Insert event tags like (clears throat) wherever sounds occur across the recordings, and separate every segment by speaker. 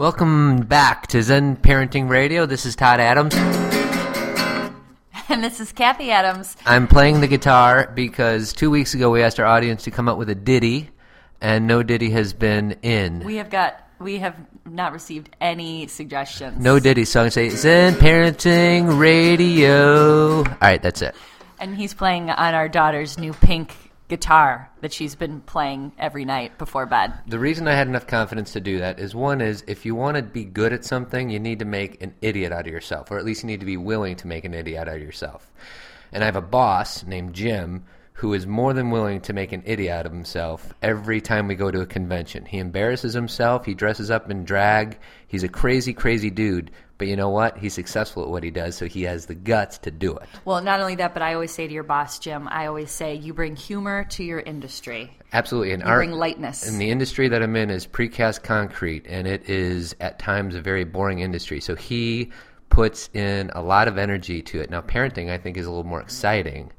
Speaker 1: Welcome back to Zen Parenting Radio. This is Todd Adams.
Speaker 2: And this is Cathy Adams.
Speaker 1: I'm playing the guitar because two weeks ago we asked our audience to come up with a ditty, and no ditty has been in.
Speaker 2: We have got we have not received any suggestions.
Speaker 1: No ditty, so I'm going to say Zen Parenting Radio. All right, that's it.
Speaker 2: And he's playing on our daughter's new pink guitar that she's been playing every night before bed.
Speaker 1: The reason I had enough confidence to do that is one is if you want to be good at something, you need to make an idiot out of yourself, or at least you need to be willing to make an idiot out of yourself. And I have a boss named Jim who is more than willing to make an idiot out of himself every time we go to a convention. He embarrasses himself, he dresses up in drag. He's a crazy, crazy dude, but you know what? He's successful at what he does, so he has the guts to do it.
Speaker 2: Well, not only that, but I always say to your boss, Jim, I always say you bring humor to your industry.
Speaker 1: Absolutely. And
Speaker 2: You bring lightness.
Speaker 1: And the industry that I'm in is precast concrete, and it is at times a very boring industry. So he puts in a lot of energy to it. Now, parenting, I think, is a little more exciting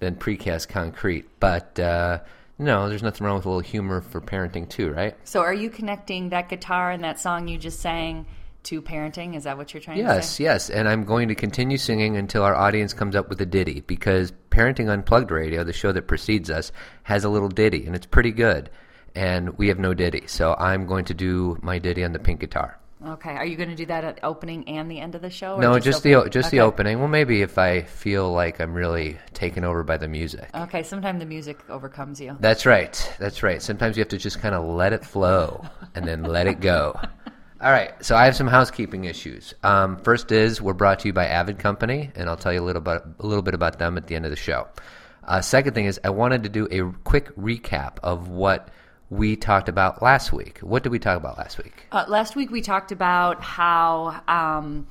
Speaker 1: than precast concrete, but uh, no, there's nothing wrong with a little humor for parenting too, right?
Speaker 2: So are you connecting that guitar and that song you just sang to parenting? Is that what you're trying to
Speaker 1: Yes,
Speaker 2: say?
Speaker 1: yes, yes. and I'm going to continue singing until our audience comes up with a ditty because Parenting Unplugged Radio, the show that precedes us, has a little ditty and it's pretty good. And we have no ditty, so I'm going to do my ditty on the pink guitar.
Speaker 2: Okay. Are you going to do that at opening and the end of the show? or
Speaker 1: No, just, the
Speaker 2: opening?
Speaker 1: just the opening. Well, maybe if I feel like I'm really taken over by the music.
Speaker 2: Okay. Sometimes the music overcomes you.
Speaker 1: That's right. That's right. Sometimes you have to just kind of let it flow and then let it go. (laughs) All right. So I have some housekeeping issues. Um, first is we're brought to you by Avid Company, and I'll tell you a little bit a little bit about them at the end of the show. Uh, second thing is I wanted to do a quick recap of what we talked about last week. What did we talk about last week?
Speaker 2: Uh, last week we talked about how um,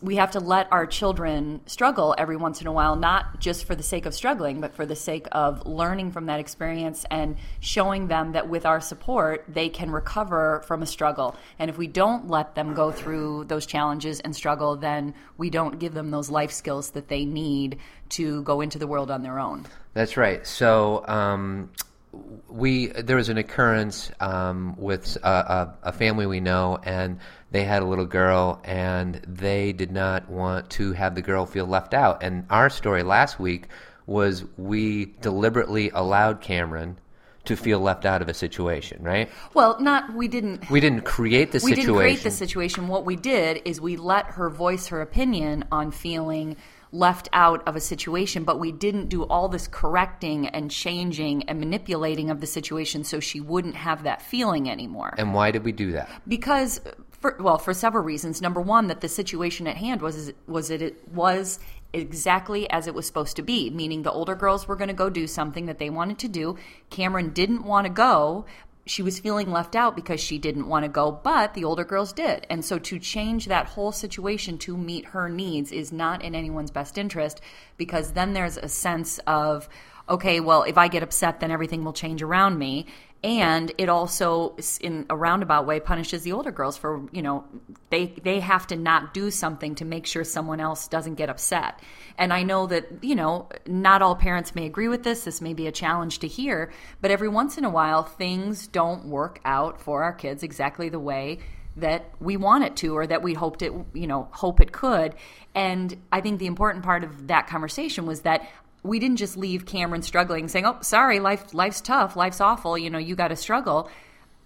Speaker 2: we have to let our children struggle every once in a while, not just for the sake of struggling, but for the sake of learning from that experience and showing them that with our support, they can recover from a struggle. And if we don't let them go through those challenges and struggle, then we don't give them those life skills that they need to go into the world on their own.
Speaker 1: That's right. So um, we there was an occurrence um, with a, a, a family we know, and they had a little girl, and they did not want to have the girl feel left out. And our story last week was we deliberately allowed Cameron to feel left out of a situation, right?
Speaker 2: Well, not we didn't
Speaker 1: We didn't create the
Speaker 2: we
Speaker 1: situation.
Speaker 2: didn't create the situation. What we did is we let her voice her opinion on feeling left out of a situation, but we didn't do all this correcting and changing and manipulating of the situation so she wouldn't have that feeling anymore.
Speaker 1: and why did we do that?
Speaker 2: Because for, well, for several reasons. Number one, that the situation at hand was was it, it was exactly as it was supposed to be, meaning the older girls were going to go do something that they wanted to do. Cameron didn't want to go. She was feeling left out because she didn't want to go, but the older girls did. And so to change that whole situation to meet her needs is not in anyone's best interest because then there's a sense of, okay, well, if I get upset, then everything will change around me and it also in a roundabout way punishes the older girls for you know they they have to not do something to make sure someone else doesn't get upset. And i know that you know not all parents may agree with this. This may be a challenge to hear. But every once in a while things don't work out for our kids exactly the way that we want it to or that we hoped it you know hope it could. And i think the important part of that conversation was that we didn't just leave Cameron struggling, saying, "Oh, sorry, life life's tough, life's awful. You know, you got to struggle."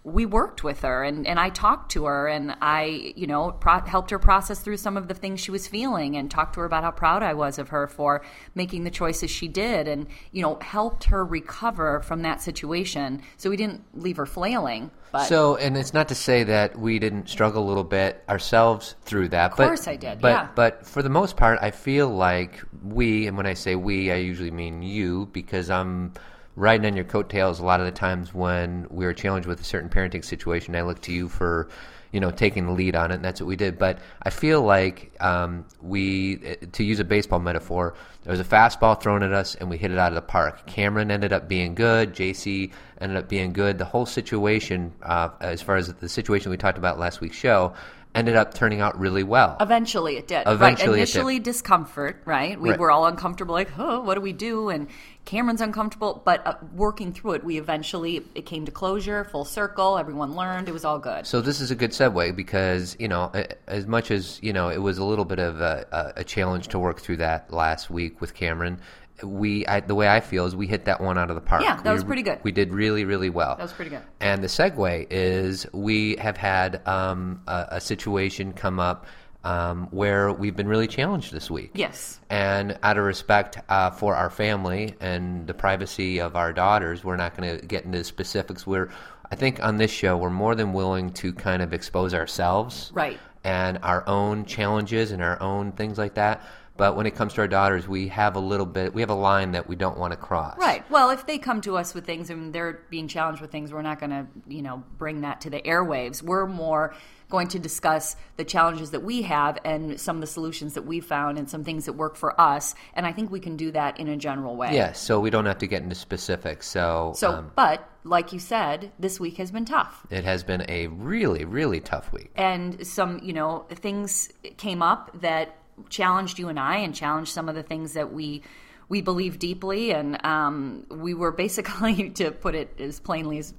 Speaker 2: We worked with her, and, and I talked to her, and I, you know, pro- helped her process through some of the things she was feeling, and talked to her about how proud I was of her for making the choices she did, and you know, helped her recover from that situation. So we didn't leave her flailing. But
Speaker 1: So, and it's not to say that we didn't struggle a little bit ourselves through that. Of
Speaker 2: course I did,
Speaker 1: But,
Speaker 2: yeah.
Speaker 1: but for the most part, I feel like we, and when I say we, I usually mean you, because I'm riding on your coattails a lot of the times when we are challenged with a certain parenting situation. I look to you for, you know, taking the lead on it, and that's what we did. But I feel like um, we, to use a baseball metaphor, there was a fastball thrown at us, and we hit it out of the park. Cameron ended up being good. JC ended up being good. The whole situation, uh, as far as the situation we talked about last week's show, ended up turning out really well.
Speaker 2: Eventually it did.
Speaker 1: Eventually
Speaker 2: right.
Speaker 1: it did.
Speaker 2: Initially discomfort, right? We
Speaker 1: Right.
Speaker 2: were all uncomfortable, like, oh, what do we do? And Cameron's uncomfortable, but uh, working through it, we eventually, it came to closure, full circle, everyone learned, it was all good.
Speaker 1: So this is a good segue because you know, as much as you know, it was a little bit of a, a, challenge to work through that last week with Cameron. We, I, the way I feel is we hit that one out of the park.
Speaker 2: Yeah, that
Speaker 1: We-
Speaker 2: was pretty good.
Speaker 1: We did really, really well.
Speaker 2: That was pretty good.
Speaker 1: And the segue is we have had um, a, a situation come up um, where we've been really challenged this week.
Speaker 2: Yes.
Speaker 1: And out of respect uh, for our family and the privacy of our daughters, we're not going to get into specifics. We're, I think, on this show, we're more than willing to kind of expose ourselves,
Speaker 2: Right.
Speaker 1: and our own challenges and our own things like that. But when it comes to our daughters, we have a little bit, we have a line that we don't want to cross.
Speaker 2: Right. Well, if they come to us with things and they're being challenged with things, we're not going to, you know, bring that to the airwaves. We're more going to discuss the challenges that we have and some of the solutions that we found and some things that work for us. And I think we can do that in a general way.
Speaker 1: Yes, so we don't have to get into specifics. So,
Speaker 2: So,
Speaker 1: um,
Speaker 2: but like you said, this week has been tough.
Speaker 1: it has been a really, really tough week.
Speaker 2: and some you know things came up that challenged you and I and challenged some of the things that we we believe deeply and um, we were basically (laughs) to put it as plainly as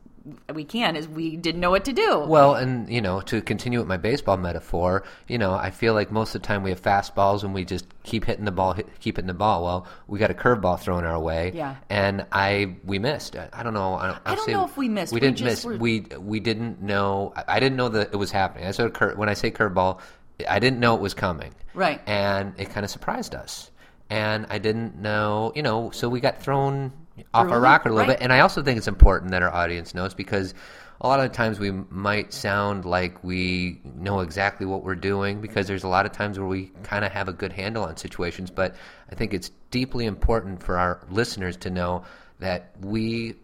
Speaker 2: we can is we didn't know what to do
Speaker 1: Well, and you know, to continue with my baseball metaphor, you know, I feel like most of the time we have fastballs and we just keep hitting the ball, hit, keep hitting the ball. Well, we got a curveball thrown our way,
Speaker 2: Yeah.
Speaker 1: and I we missed. I, I don't know. I don't,
Speaker 2: I don't
Speaker 1: say
Speaker 2: know if we missed.
Speaker 1: We
Speaker 2: We
Speaker 1: didn't
Speaker 2: just
Speaker 1: miss.
Speaker 2: were-
Speaker 1: We we didn't know. I, I didn't know that it was happening. I said cur- when I say curveball, I didn't know it was coming.
Speaker 2: Right.
Speaker 1: and it kind of surprised us. And I didn't know, you know, so we got thrown off our rocker a little
Speaker 2: right.
Speaker 1: bit. And I also think it's important that our audience knows because a lot of the times we might sound like we know exactly what we're doing because there's a lot of times where we kind of have a good handle on situations. But I think it's deeply important for our listeners to know that we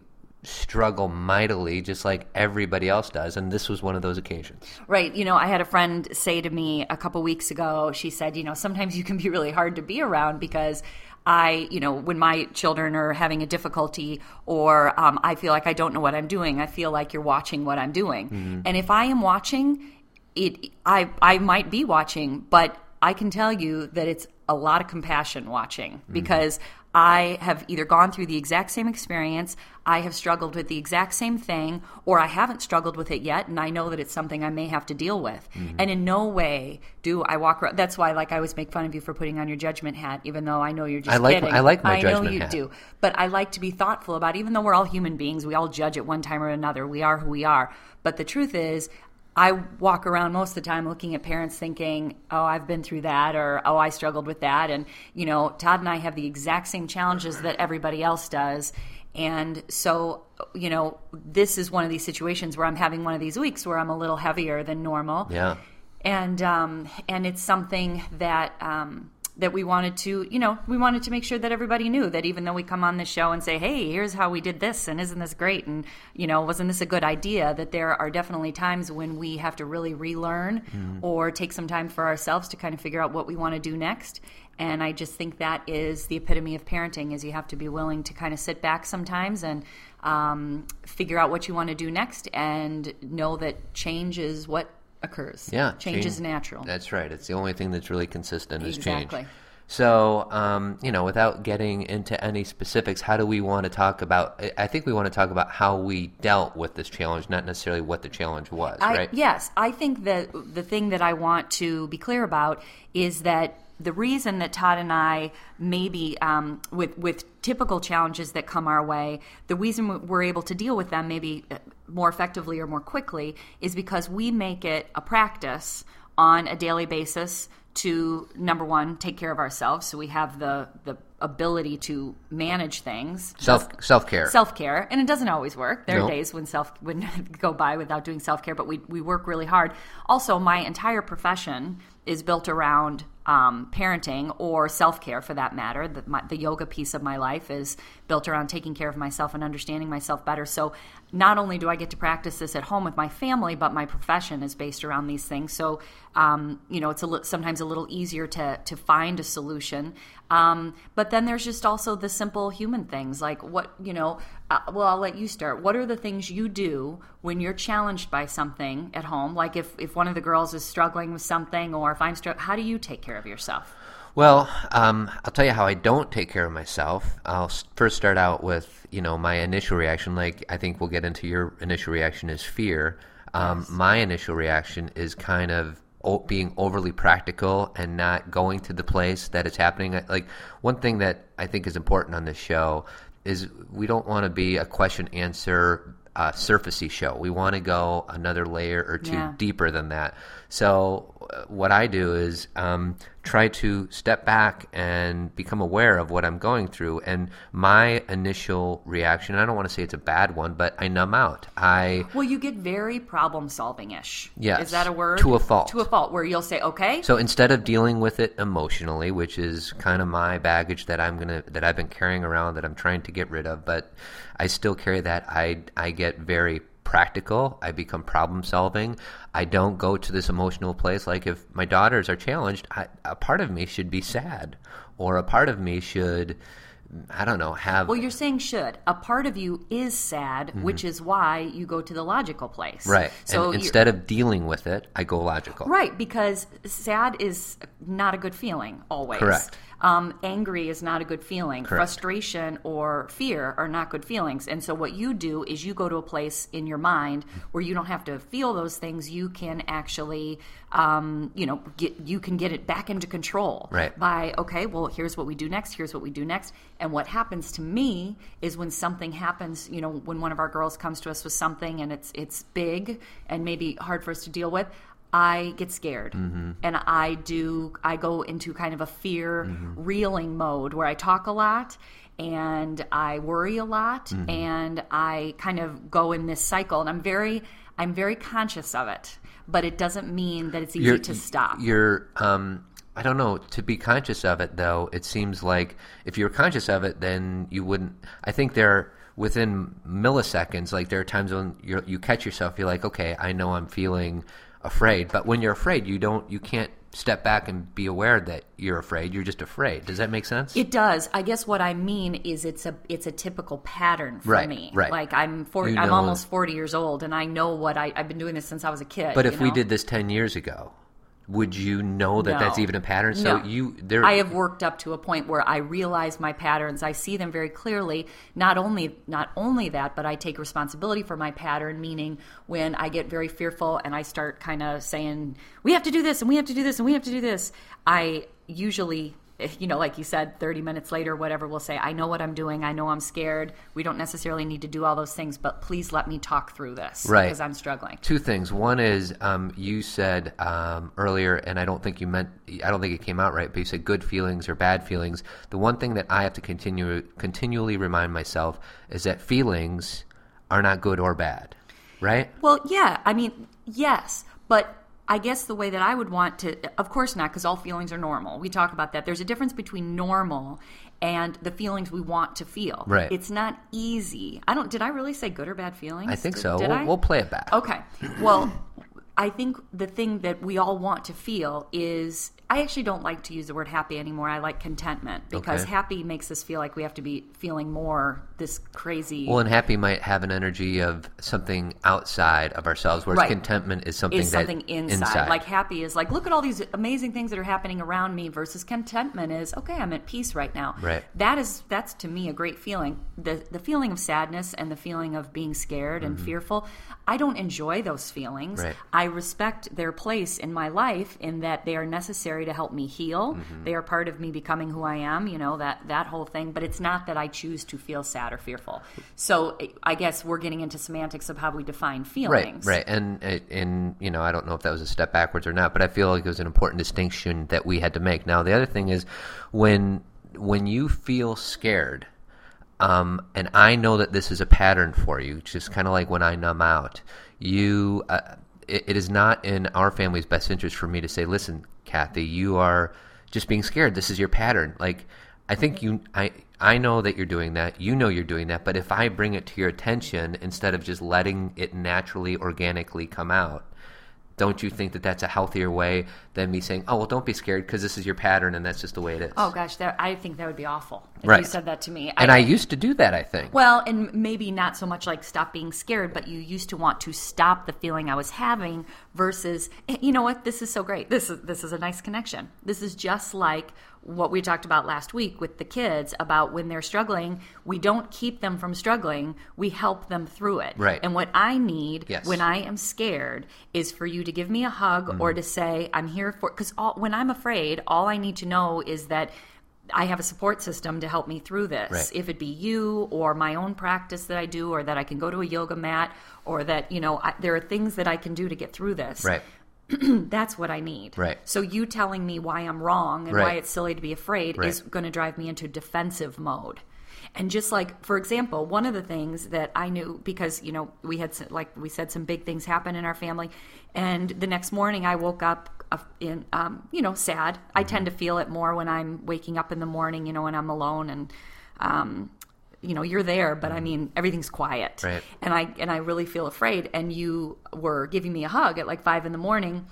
Speaker 1: struggle mightily just like everybody else does. And this was one of those occasions.
Speaker 2: Right. You know, I had a friend say to me a couple weeks ago, she said, you know, sometimes you can be really hard to be around because I, you know, when my children are having a difficulty or um, I feel like I don't know what I'm doing, I feel like you're watching what I'm doing. And if I am watching, it, I, I might be watching, but I can tell you that it's a lot of compassion watching because I have either gone through the exact same experience, I have struggled with the exact same thing, or I haven't struggled with it yet, and I know that it's something I may have to deal with. Mm-hmm. And in no way do I walk around. That's why, like, I always make fun of you for putting on your judgment hat, even though I know you're just
Speaker 1: I like-
Speaker 2: kidding.
Speaker 1: I like my
Speaker 2: I
Speaker 1: judgment
Speaker 2: know you
Speaker 1: hat.
Speaker 2: do, but I like to be thoughtful about. Even though we're all human beings, we all judge at one time or another. We are who we are. But the truth is, I walk around most of the time looking at parents thinking, oh, I've been through that, or oh, I struggled with that. And, you know, Todd and I have the exact same challenges that everybody else does. And so, you know, this is one of these situations where I'm having one of these weeks where I'm a little heavier than normal
Speaker 1: Yeah.
Speaker 2: and um, and it's something that um, that we wanted to you know we wanted to make sure that everybody knew that even though we come on the show and say hey here's how we did this and isn't this great? And you know wasn't this a good idea? That there are definitely times when we have to really relearn or take some time for ourselves to kind of figure out what we want to do next. And i just think that is the epitome of parenting is you have to be willing to kind of sit back sometimes and um, figure out what you want to do next and know that change is what occurs
Speaker 1: Yeah,
Speaker 2: change, is natural.
Speaker 1: That's right. It's the only thing that's really consistent is change.
Speaker 2: Exactly.
Speaker 1: So, um, you know, without getting into any specifics, how do we want to talk about? I- I think we want to talk about how we dealt with this challenge, not necessarily what the challenge was,
Speaker 2: I,
Speaker 1: right?
Speaker 2: Yes, I think that the thing that I want to be clear about is that the reason that Todd and I maybe um, with with typical challenges that come our way, the reason we're able to deal with them maybe uh, more effectively or more quickly is because we make it a practice on a daily basis to number one take care of ourselves, so we have the the ability to manage things
Speaker 1: Self self care.
Speaker 2: self care, and it doesn't always work. There
Speaker 1: No.
Speaker 2: are days when self would (laughs) go by without doing self care, but we we work really hard. Also, my entire profession is built around um, parenting or self care, for that matter. The, my, the yoga piece of my life is built around taking care of myself and understanding myself better. So, not only do I get to practice this at home with my family, but my profession is based around these things. So, um, you know, it's a li- sometimes a little easier to to find a solution. Um, but then there's just also the simple human things like what you know. Uh, well, I'll let you start. What are the things you do when you're challenged by something at home? Like if if one of the girls is struggling with something, or if I'm struggling, how do you take care of yourself?
Speaker 1: Well, um, I'll tell you how I don't take care of myself. I'll first start out with you know my initial reaction. Like I think we'll get into your initial reaction is fear. Um, My initial reaction is kind of being overly practical and not going to the place that it's happening. Like one thing that I think is important on this show is we don't want to be a question answer uh, surfacey show. We want to go another layer or two
Speaker 2: Yeah.
Speaker 1: deeper than that. So uh, what I do is um, try to step back and become aware of what I'm going through. And my initial reaction, I don't want to say it's a bad one, but I numb out. I
Speaker 2: Well, you get very problem solving ish.
Speaker 1: Yes,
Speaker 2: Is that a word?
Speaker 1: to a fault.
Speaker 2: To a fault, where you'll say, okay,
Speaker 1: so instead of dealing with it emotionally, which is kind of my baggage that I'm gonna that I've been carrying around that I'm trying to get rid of, but I still carry that. I I get very practical. I become problem solving. I don't go to this emotional place. Like if my daughters are challenged, I, a part of me should be sad, or a part of me should, I don't know, have
Speaker 2: Well, you're saying should. A part of you is sad, which is why you go to the logical place.
Speaker 1: Mm-hmm. right.
Speaker 2: So
Speaker 1: instead of dealing with it, I go logical.
Speaker 2: Right, because sad is not a good feeling always.
Speaker 1: Correct.
Speaker 2: Um, angry is not a good feeling.
Speaker 1: Correct.
Speaker 2: Frustration or fear are not good feelings. And so, what you do is you go to a place in your mind where you don't have to feel those things. You can actually, um, you know, get you can get it back into control
Speaker 1: Right.
Speaker 2: by okay, well, here's what we do next. Here's what we do next. And what happens to me is when something happens, you know, when one of our girls comes to us with something and it's it's big and maybe hard for us to deal with. I get scared mm-hmm. and I do, I go into kind of a fear mm-hmm. reeling mode where I talk a lot and I worry a lot mm-hmm. and I kind of go in this cycle and I'm very, I'm very conscious of it, but it doesn't mean that it's easy to stop.
Speaker 1: You're, um, I don't know. To be conscious of it, though, it seems like if you're conscious of it, then you wouldn't. I think there, within milliseconds, like there are times when you catch yourself. You're like, okay, I know I'm feeling afraid, but when you're afraid, you don't, you can't step back and be aware that you're afraid. You're just afraid. Does that make sense?
Speaker 2: It does. I guess what I mean is it's a it's a typical pattern for
Speaker 1: Right,
Speaker 2: me.
Speaker 1: right.
Speaker 2: Like I'm 40,
Speaker 1: You
Speaker 2: I'm almost forty years old, and I know what I, I've been doing this since I was a kid.
Speaker 1: but
Speaker 2: you
Speaker 1: if we did this ten years ago, would you know that that's even a pattern? So
Speaker 2: No.
Speaker 1: you there.
Speaker 2: I have worked up to a point where I realize my patterns. I see them very clearly. Not only not only that, but I take responsibility for my pattern. Meaning, when I get very fearful and I start kind of saying, "We have to do this, and we have to do this, and we have to do this," I usually. You know, like you said, 30 minutes later, whatever, we'll say, I know what I'm doing. I know I'm scared. We don't necessarily need to do all those things, but please let me talk through this
Speaker 1: Right.
Speaker 2: because I'm struggling.
Speaker 1: Two things. One is um, you said um, earlier, and I don't think you meant, I don't think it came out right, but you said good feelings or bad feelings. The one thing that I have to continue continually remind myself is that feelings are not good or bad, right?
Speaker 2: Well, yeah. I mean, yes, but I guess the way that I would want to, of course not, because all feelings are normal. We talk about that. There's a difference between normal and the feelings we want to feel.
Speaker 1: Right.
Speaker 2: It's not easy. I don't. Did I really say good or bad feelings?
Speaker 1: I think
Speaker 2: Did-
Speaker 1: so.
Speaker 2: Did
Speaker 1: we'll,
Speaker 2: I?
Speaker 1: we'll play it back.
Speaker 2: Okay. Well, I think the thing that we all want to feel is I actually don't like to use the word happy anymore. I like contentment because
Speaker 1: Okay.
Speaker 2: happy makes us feel like we have to be feeling more this crazy.
Speaker 1: Well, and happy might have an energy of something outside of ourselves, whereas
Speaker 2: Right.
Speaker 1: contentment is something
Speaker 2: is something inside. Like happy is like, look at all these amazing things that are happening around me. Versus contentment is okay. I'm at peace right now.
Speaker 1: Right.
Speaker 2: That is that's to me a great feeling. The the feeling of sadness and the feeling of being scared and fearful. I don't enjoy those feelings.
Speaker 1: Mm-hmm. Right.
Speaker 2: I respect their place in my life in that they are necessary to help me heal.
Speaker 1: Mm-hmm.
Speaker 2: They are part of me becoming who I am. You know that that whole thing. But it's not that I choose to feel sad or fearful. So I guess we're getting into semantics of how we define
Speaker 1: Right,
Speaker 2: feelings.
Speaker 1: right, and and you know I don't know if that was a step backwards or not, but I feel like it was an important distinction that we had to make. Now the other thing is when when you feel scared, um, and I know that this is a pattern for you, just kind of like when I numb out, you. Uh, it, it is not in our family's best interest for me to say, "Listen, Cathy, you are just being scared. This is your pattern." Like, I think you, I, I know that you're doing that. You know you're doing that. But if I bring it to your attention instead of just letting it naturally, organically come out, don't you think that that's a healthier way than me saying, "Oh, well, don't be scared because this is your pattern and that's just the way it is."
Speaker 2: Oh gosh, that, I think that would be awful if you said that to me.
Speaker 1: and I used to do that. I think.
Speaker 2: well, and maybe not so much like stop being scared, but you used to want to stop the feeling I was having versus, eh, you know what? This is so great. This is this is a nice connection. This is just like what we talked about last week with the kids about when they're struggling, we don't keep them from struggling, we help them through it.
Speaker 1: Right.
Speaker 2: And what I need
Speaker 1: Yes.
Speaker 2: when I am scared is for you to give me a hug or mm-hmm. to say, I'm here for, because when I'm afraid, all I need to know is that. I have a support system to help me through this.
Speaker 1: Right.
Speaker 2: If it be you or my own practice that I do, or that I can go to a yoga mat, or that, you know, I, there are things that I can do to get through this
Speaker 1: Right. (clears throat)
Speaker 2: that's what I need.
Speaker 1: Right.
Speaker 2: So you telling me why I'm wrong and why it's silly to be afraid
Speaker 1: Right.
Speaker 2: is going to drive me into defensive mode. And just like, for example, one of the things that I knew because you know we had like we said some big things happen in our family, and the next morning I woke up uh, in um, you know sad. I
Speaker 1: Mm-hmm.
Speaker 2: tend to feel it more when I'm waking up in the morning, you know, when I'm alone and. Um, you know you're there but i mean everything's quiet
Speaker 1: Mm-hmm. Right.
Speaker 2: and i and i really feel afraid and you were giving me a hug at like five in the morning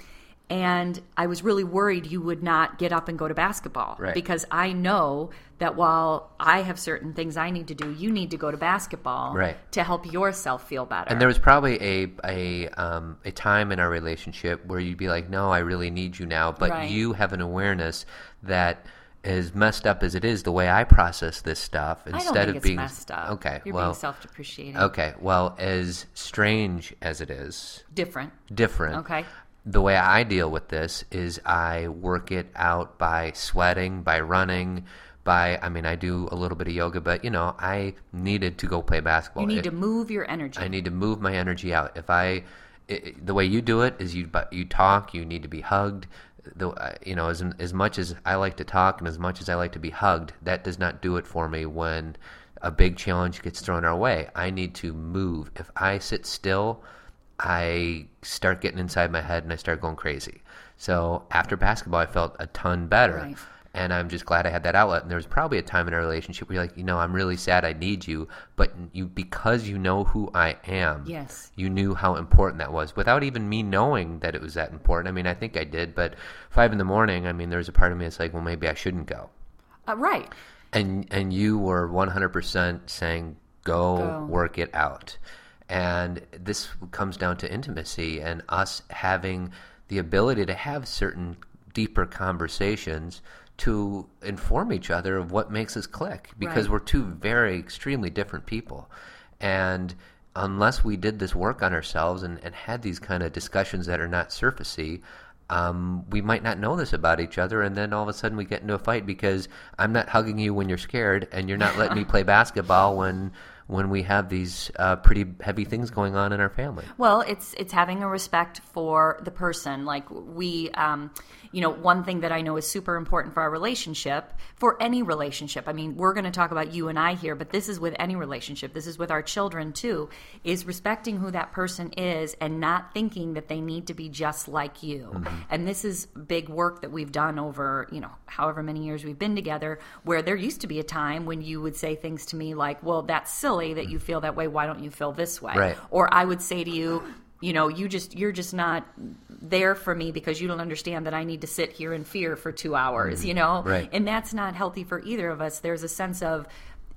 Speaker 2: and i was really worried you would not get up and go to basketball
Speaker 1: Right.
Speaker 2: because i know that while i have certain things i need to do you need to go to basketball
Speaker 1: Right.
Speaker 2: to help yourself feel better
Speaker 1: And there was probably a a um, a time in our relationship where you'd be like, "No, I really need you now," but you have an awareness that as messed up as it is, the way I process this stuff, instead of
Speaker 2: it's
Speaker 1: being
Speaker 2: messed up
Speaker 1: okay,
Speaker 2: you're
Speaker 1: well,
Speaker 2: being self-depreciating
Speaker 1: okay, well, as strange as it is,
Speaker 2: different
Speaker 1: different.
Speaker 2: okay
Speaker 1: The way I deal with this is I work it out by sweating, by running, by I mean I do a little bit of yoga, but you know I needed to go play basketball.
Speaker 2: you need
Speaker 1: It-
Speaker 2: to move your energy
Speaker 1: I need to move my energy out. If I, i the way you do it is you you talk. You need to be hugged. The, uh, you know, as as much as I like to talk and as much as I like to be hugged, that does not do it for me when a big challenge gets thrown our way. I need to move. If I sit still, I start getting inside my head and I start going crazy. So after basketball, I felt a ton better.
Speaker 2: Right.
Speaker 1: And I'm just glad I had that outlet. And there was probably a time in our relationship where you're like, you know, I'm really sad I need you, but you because you know who I am.
Speaker 2: Yes.
Speaker 1: You knew how important that was without even me knowing that it was that important. I mean, I think I did, but five in the morning, I mean, there's a part of me that's like, well, maybe I shouldn't go.
Speaker 2: uh, right
Speaker 1: And and you were 100% saying, go,
Speaker 2: Go.
Speaker 1: work it out. And this comes down to intimacy and us having the ability to have certain deeper conversations to inform each other of what makes us click because
Speaker 2: Right.
Speaker 1: we're two very extremely different people. And unless we did this work on ourselves and, and had these kind of discussions that are not surfacey, um, we might not know this about each other, and then all of a sudden we get into a fight because I'm not hugging you when you're scared, and you're not letting me (laughs) play basketball when when we have these uh, pretty heavy things going on in our family.
Speaker 2: Well, it's it's having a respect for the person. Like we, um, you know, one thing that I know is super important for our relationship, for any relationship. I mean, we're going to talk about you and I here, but this is with any relationship. This is with our children too. Is respecting who that person is and not thinking that they need to be just like you. And this is big work that we've done over, you know, however many years we've been together. Where there used to be a time when you would say things to me like, "Well, that's silly that you feel that way. Why don't you feel this way?"
Speaker 1: Right.
Speaker 2: or I would say to you, you know, you just you're just not there for me because you don't understand that I need to sit here in fear for 2 hours, mm-hmm. you know?
Speaker 1: Right.
Speaker 2: And that's not healthy for either of us. There's a sense of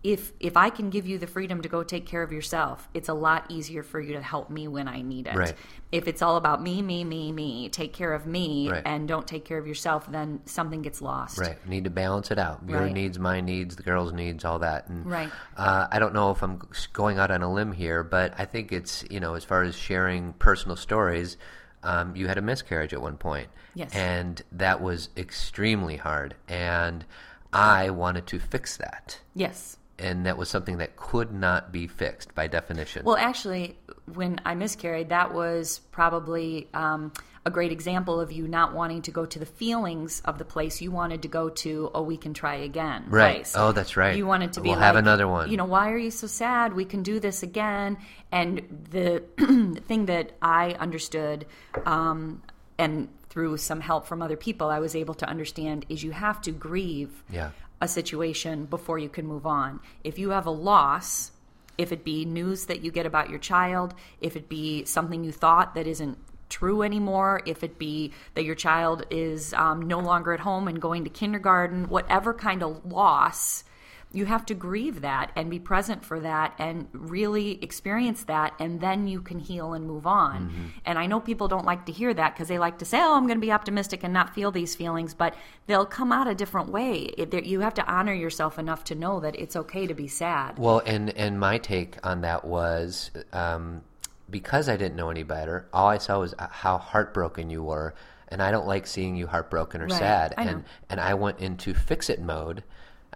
Speaker 2: if if I can give you the freedom to go take care of yourself, it's a lot easier for you to help me when I need it.
Speaker 1: Right.
Speaker 2: If it's all about me, me, me, me, take care of me
Speaker 1: Right.
Speaker 2: and don't take care of yourself, then something gets lost.
Speaker 1: Right. Need to balance it out. Your
Speaker 2: Right.
Speaker 1: needs, my needs, the girls' needs, all that. And,
Speaker 2: Right.
Speaker 1: Uh, I don't know if I'm going out on a limb here, but I think it's you know as far as sharing personal stories. Um, you had a miscarriage at one point,
Speaker 2: Yes.
Speaker 1: and that was extremely hard. And I wanted to fix that,
Speaker 2: Yes.
Speaker 1: And that was something that could not be fixed by definition.
Speaker 2: Well, actually, when I miscarried, that was probably um, a great example of you not wanting to go to the feelings of the place you wanted to go to. Oh, we can try again.
Speaker 1: Right.
Speaker 2: place.
Speaker 1: Oh, that's right.
Speaker 2: You wanted to be
Speaker 1: We'll
Speaker 2: like,
Speaker 1: have another one.
Speaker 2: You know, why are you so sad? We can do this again. And the (clears throat) thing that I understood, um, and through some help from other people, I was able to understand is you have to grieve
Speaker 1: Yeah.
Speaker 2: A situation before you can move on. If you have a loss, if it be news that you get about your child, if it be something you thought that isn't true anymore, if it be that your child is um, no longer at home and going to kindergarten, whatever kind of loss, you have to grieve that and be present for that and really experience that and then you can heal and move on
Speaker 1: Mm-hmm.
Speaker 2: and i know people don't like to hear that because they like to say oh i'm going to be optimistic and not feel these feelings but they'll come out a different way It- you have to honor yourself enough to know that it's okay to be sad
Speaker 1: Well, and and my take on that was um, because I didn't know any better. All I saw was how heartbroken you were, and I don't like seeing you heartbroken or
Speaker 2: Right,
Speaker 1: sad. And and I went into fix it mode.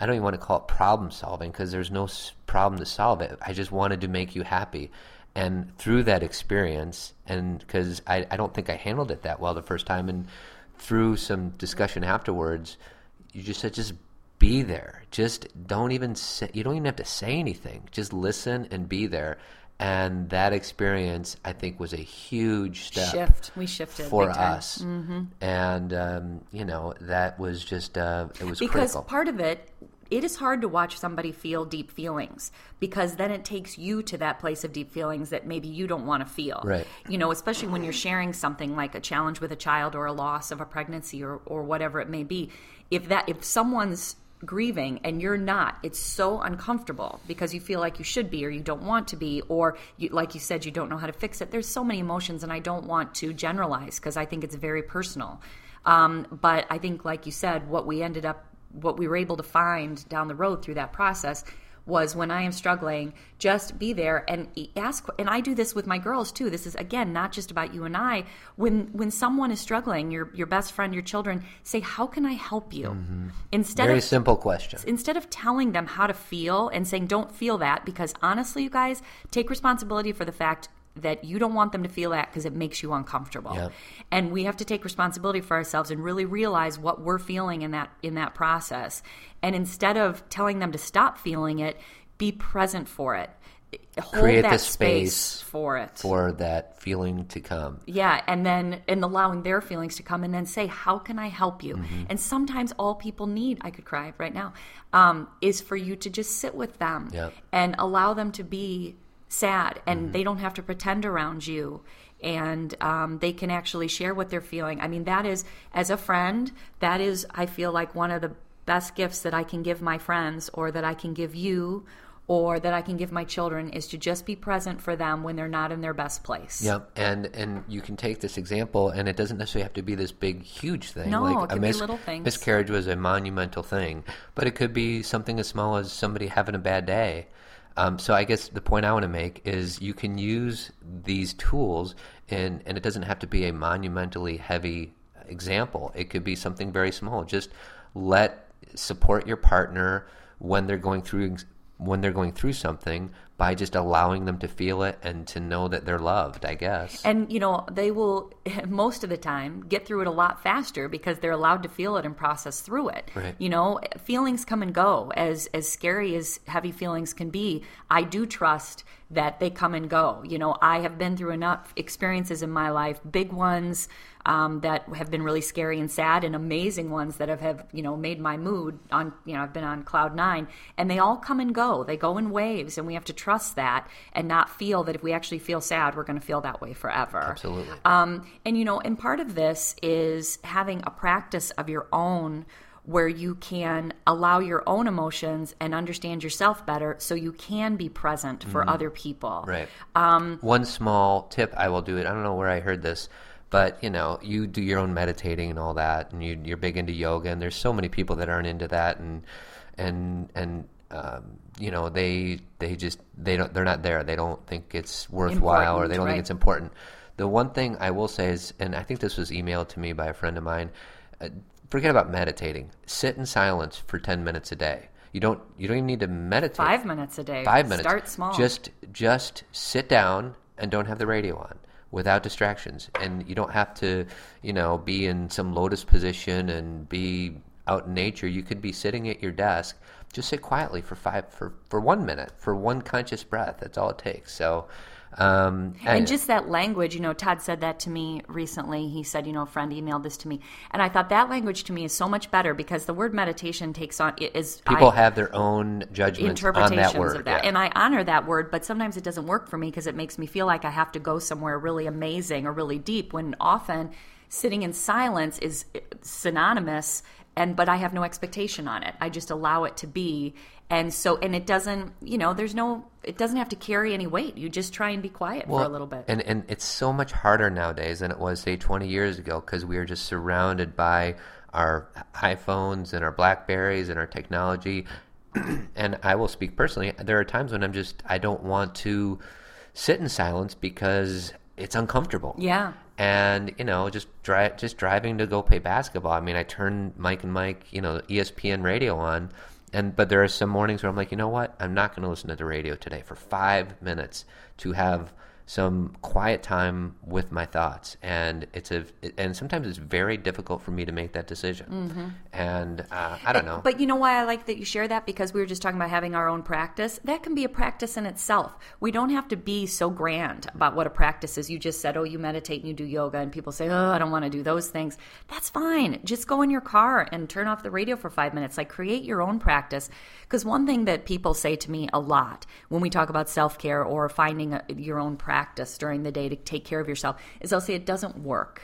Speaker 1: I don't even want to call it problem solving because there's no problem to solve it. I just wanted to make you happy. And through that experience, and because I, I don't think I handled it that well the first time, and through some discussion afterwards, you just said just be there. Just don't even say, you don't even have to say anything. Just listen and be there. And that experience, I think, was a huge step
Speaker 2: shift we shifted
Speaker 1: for us. And um, you know that was just uh, it was
Speaker 2: because
Speaker 1: critical.
Speaker 2: part of it it is hard to watch somebody feel deep feelings because then it takes you to that place of deep feelings that maybe you don't want to feel.
Speaker 1: Right.
Speaker 2: you know especially when you're sharing something like a challenge with a child or a loss of a pregnancy or, or whatever it may be. If that if someone's grieving and you're not it's so uncomfortable because you feel like you should be or you don't want to be or you, like you said you don't know how to fix it. There's so many emotions and i don't want to generalize because i think it's very personal. Um, but i think like you said what we ended up what we were able to find down the road through that process was when I am struggling, just be there and ask. And I do this with my girls too. This is again not just about you and I. When when someone is struggling, your your best friend, your children, say, "How can I help you?" Mm-hmm. Instead
Speaker 1: Very
Speaker 2: of
Speaker 1: simple question.
Speaker 2: instead of telling them how to feel and saying don't feel that because honestly you guys take responsibility for the fact that you don't want them to feel that because it makes you uncomfortable and we have to take responsibility for ourselves and really realize what we're feeling in that in that process and instead of telling them to stop feeling it be present for it hold
Speaker 1: Create
Speaker 2: that
Speaker 1: the space
Speaker 2: for it
Speaker 1: For that feeling to come.
Speaker 2: yeah, and then and allowing their feelings to come, and then say, "How can I help you?"
Speaker 1: Mm-hmm.
Speaker 2: And sometimes all people need, I could cry right now, um, is for you to just sit with them and allow them to be sad, and
Speaker 1: Mm-hmm.
Speaker 2: they don't have to pretend around you, and um, they can actually share what they're feeling. I mean, that is as a friend, that is I feel like one of the best gifts that I can give my friends, or that I can give you. Or that I can give my children is to just be present for them when they're not in their best place.
Speaker 1: Yep, and and you can take this example, and it doesn't necessarily have to be this big, huge thing.
Speaker 2: No,
Speaker 1: like
Speaker 2: it
Speaker 1: a
Speaker 2: could be little things.
Speaker 1: Miscarriage was a monumental thing, but it could be something as small as somebody having a bad day. Um, so I guess the point I want to make is you can use these tools, and and it doesn't have to be a monumentally heavy example. It could be something very small. Just let support your partner when they're going through when they're going through something by just allowing them to feel it and to know that they're loved, I guess.
Speaker 2: And you know, they will (laughs) most of the time get through it a lot faster because they're allowed to feel it and process through it.
Speaker 1: Right.
Speaker 2: You know, feelings come and go. As as scary as heavy feelings can be, I do trust that they come and go. You know, I have been through enough experiences in my life, big ones um, that have been really scary and sad, and amazing ones that have, have you know made my mood on. You know, I've been on cloud nine, and they all come and go. They go in waves, and we have to trust that and not feel that if we actually feel sad, we're going to feel that way forever.
Speaker 1: Absolutely.
Speaker 2: Um, and you know, and part of this is having a practice of your own where you can allow your own emotions and understand yourself better so you can be present for other people.
Speaker 1: Right. Um, One small tip I will do it. I don't know where I heard this, but you know, you do your own meditating and all that, and you, you're big into yoga, and there's so many people that aren't into that, and and and um, you know, they they just they don't they're not there. They don't think it's worthwhile, or they don't
Speaker 2: right.
Speaker 1: think it's important. The one thing I will say is, and I think this was emailed to me by a friend of mine. Uh, forget about meditating. Sit in silence for ten minutes a day. You don't you don't even need to meditate
Speaker 2: Five minutes a day.
Speaker 1: five minutes.
Speaker 2: Start small.
Speaker 1: Just just sit down and don't have the radio on without distractions. And you don't have to, you know, be in some lotus position and be out in nature. You could be sitting at your desk. Just sit quietly for five for, for one minute, for one conscious breath. That's all it takes. So um
Speaker 2: and just that language, you know, Todd said that to me recently. He said, you know, a friend emailed this to me, and I thought that language to me is so much better because the word meditation takes on is
Speaker 1: people
Speaker 2: I,
Speaker 1: have their own judgments on
Speaker 2: interpretations
Speaker 1: that word.
Speaker 2: of that.
Speaker 1: yeah.
Speaker 2: And I honor that word, but sometimes it doesn't work for me because it makes me feel like I have to go somewhere really amazing or really deep when often sitting in silence is synonymous and but I have no expectation on it. I just allow it to be. And so and it doesn't, you know, there's no it doesn't have to carry any weight. You just try and be quiet for a little bit.
Speaker 1: And and it's so much harder nowadays than it was say 20 years ago because we are just surrounded by our iPhones and our Blackberries and our technology. (clears throat) and I will speak personally. There are times when I'm just I don't want to sit in silence because it's uncomfortable.
Speaker 2: yeah.
Speaker 1: And you know just just driving to go play basketball. I mean i turn mike and mike you know espn radio on and but there are some mornings where i'm like you know what? I'm not going to listen to the radio today for five minutes to have some quiet time with my thoughts and it's a and sometimes it's very difficult for me to make that decision and uh, i don't know
Speaker 2: But you know why I like that you share that? Because we were just talking about having our own practice. That can be a practice in itself. We don't have to be so grand about what a practice is. You just said, oh, you meditate and you do yoga, and people say, oh, I don't want to do those things. That's fine. Just go in your car and turn off the radio for five minutes. Like, create your own practice. Because one thing that people say to me a lot when we talk about self care or finding a, your own practice during the day to take care of yourself is they'll say it doesn't work.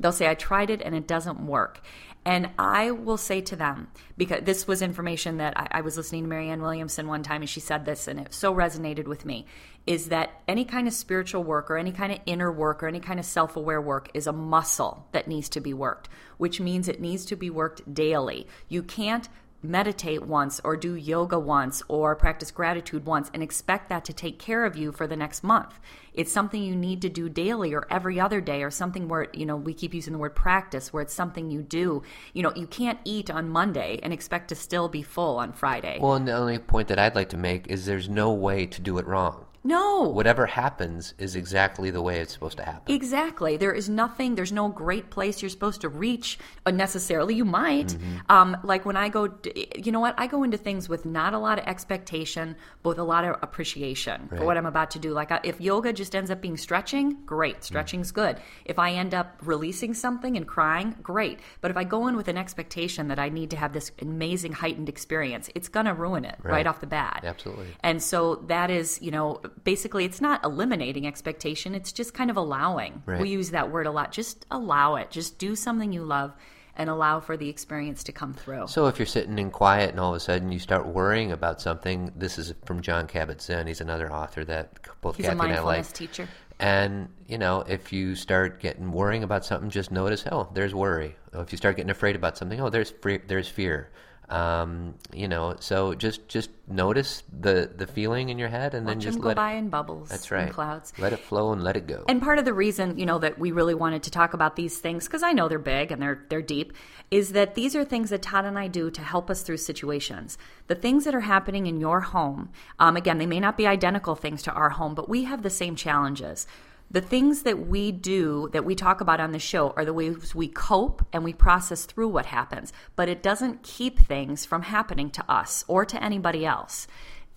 Speaker 2: They'll say, I tried it and it doesn't work. And I will say to them, because this was information that I, I was listening to Marianne Williamson one time, and she said this, and it so resonated with me, is that any kind of spiritual work or any kind of inner work or any kind of self aware work is a muscle that needs to be worked, which means it needs to be worked daily. You can't meditate once or do yoga once or practice gratitude once and expect that to take care of you for the next month. It's something you need to do daily or every other day or something where, you know, we keep using the word practice where it's something you do. You know, you can't eat on Monday and expect to still be full on Friday.
Speaker 1: well and the only point that i'd like to make is there's no way to do it wrong
Speaker 2: no.
Speaker 1: whatever happens is exactly the way it's supposed to happen
Speaker 2: Exactly. There is nothing, there's no great place you're supposed to reach uh, necessarily. You might.
Speaker 1: Mm-hmm.
Speaker 2: Um, like when I go, you know what? I go into things with not a lot of expectation, but with a lot of appreciation for what I'm about to do. Like I, if yoga just ends up being stretching, great. Stretching's good. If I end up releasing something and crying, great. But if I go in with an expectation that I need to have this amazing heightened experience, it's going to ruin it right.
Speaker 1: Right.
Speaker 2: off the bat.
Speaker 1: Absolutely.
Speaker 2: And so that is, you know, basically it's not eliminating expectation, it's just kind of allowing.
Speaker 1: Right.
Speaker 2: We use that word a lot. Just allow it. Just do something you love and allow for the experience to come through.
Speaker 1: So if you're sitting in quiet and all of a sudden you start worrying about something, this is from John Kabat-Zinn. He's another author that both
Speaker 2: He's
Speaker 1: Cathy and I
Speaker 2: mindfulness
Speaker 1: like.
Speaker 2: teacher.
Speaker 1: And you know, if you start getting worrying about something, just notice, oh, there's worry. If you start getting afraid about something, oh, there's there's fear. Um, you know, so just just notice the the feeling in your head, and then just
Speaker 2: go
Speaker 1: let
Speaker 2: by
Speaker 1: it,
Speaker 2: in bubbles
Speaker 1: that's
Speaker 2: and
Speaker 1: right.
Speaker 2: clouds.
Speaker 1: Let it flow and let it go.
Speaker 2: And part of the reason, you know, that we really wanted to talk about these things, because I know they're big and they're they're deep, is that these are things that Todd and I do to help us through situations. The things that are happening in your home, um, again, they may not be identical things to our home, but we have the same challenges. The things that we do, that we talk about on the show, are the ways we cope and we process through what happens. But it doesn't keep things from happening to us or to anybody else.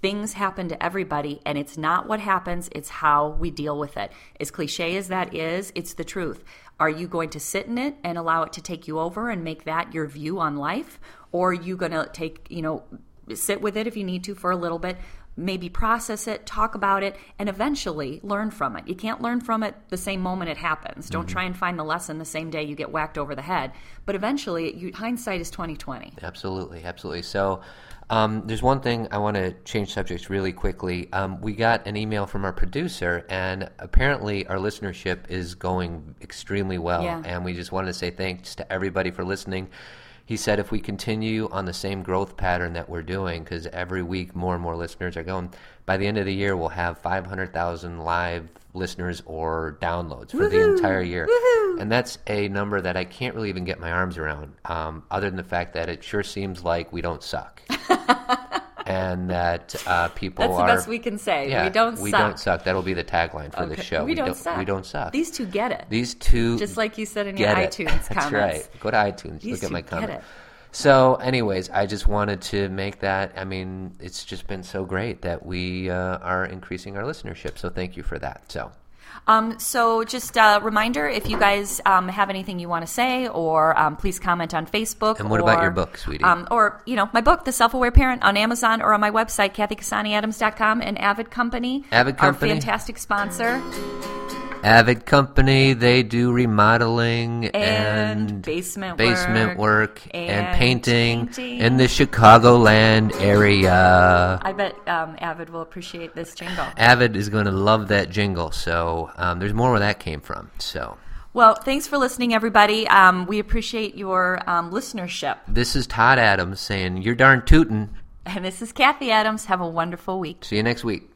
Speaker 2: Things happen to everybody, and it's not what happens, it's how we deal with it. As cliche as that is, it's the truth. Are you going to sit in it and allow it to take you over and make that your view on life? Or are you going to take, you know, sit with it if you need to for a little bit, maybe process it, talk about it, and eventually learn from it. You can't learn from it the same moment it happens. Don't try and find the lesson the same day you get whacked over the head. But eventually, you, hindsight is twenty twenty.
Speaker 1: Absolutely, absolutely. So, um, there's one thing I want to change subjects really quickly. Um, we got an email from our producer, and apparently our listenership is going extremely well.
Speaker 2: Yeah.
Speaker 1: And we just wanted to say thanks to everybody for listening. He said if we continue on the same growth pattern that we're doing, because every week more and more listeners are going, by the end of the year we'll have 500,000 live listeners or downloads for the entire year. And that's a number that I can't really even get my arms around, um, other than the fact that it sure seems like we don't suck. (laughs) and that uh, people
Speaker 2: That's the
Speaker 1: are.
Speaker 2: best we can say.
Speaker 1: yeah,
Speaker 2: we don't
Speaker 1: we
Speaker 2: suck.
Speaker 1: don't suck. That'll be the tagline for the show.
Speaker 2: We, don't, suck.
Speaker 1: We don't suck.
Speaker 2: These two get it.
Speaker 1: These two
Speaker 2: Just like you said in your
Speaker 1: it.
Speaker 2: iTunes (laughs) comments.
Speaker 1: That's right. Go to iTunes.
Speaker 2: These
Speaker 1: look at my
Speaker 2: get
Speaker 1: comment.
Speaker 2: it.
Speaker 1: So, anyways, I just wanted to make that. I mean, it's just been so great that we uh, are increasing our listenership. So, thank you for that. So,
Speaker 2: Um, so just a reminder, if you guys um, have anything you want to say, or um, please comment on Facebook.
Speaker 1: And what about your book, sweetie?
Speaker 2: Um, or, you know, my book, The Self-Aware Parent, on Amazon or on my website, CathyCassaniAdams.com, and Avid Company.
Speaker 1: Avid Company.
Speaker 2: Our fantastic sponsor.
Speaker 1: Avid Company, they do remodeling
Speaker 2: And
Speaker 1: and,
Speaker 2: basement
Speaker 1: basement
Speaker 2: work
Speaker 1: work, and,
Speaker 2: and
Speaker 1: painting,
Speaker 2: painting.
Speaker 1: in the Chicagoland area.
Speaker 2: I bet um, Avid will appreciate this jingle.
Speaker 1: Avid is going to love that jingle. So um, there's more where that came from. So
Speaker 2: Well, thanks for listening, everybody. Um, we appreciate your um, listenership.
Speaker 1: this is Todd Adams saying, "You're darn tootin'." (laughs)
Speaker 2: And this is Cathy Adams. Have a wonderful week.
Speaker 1: See you next week.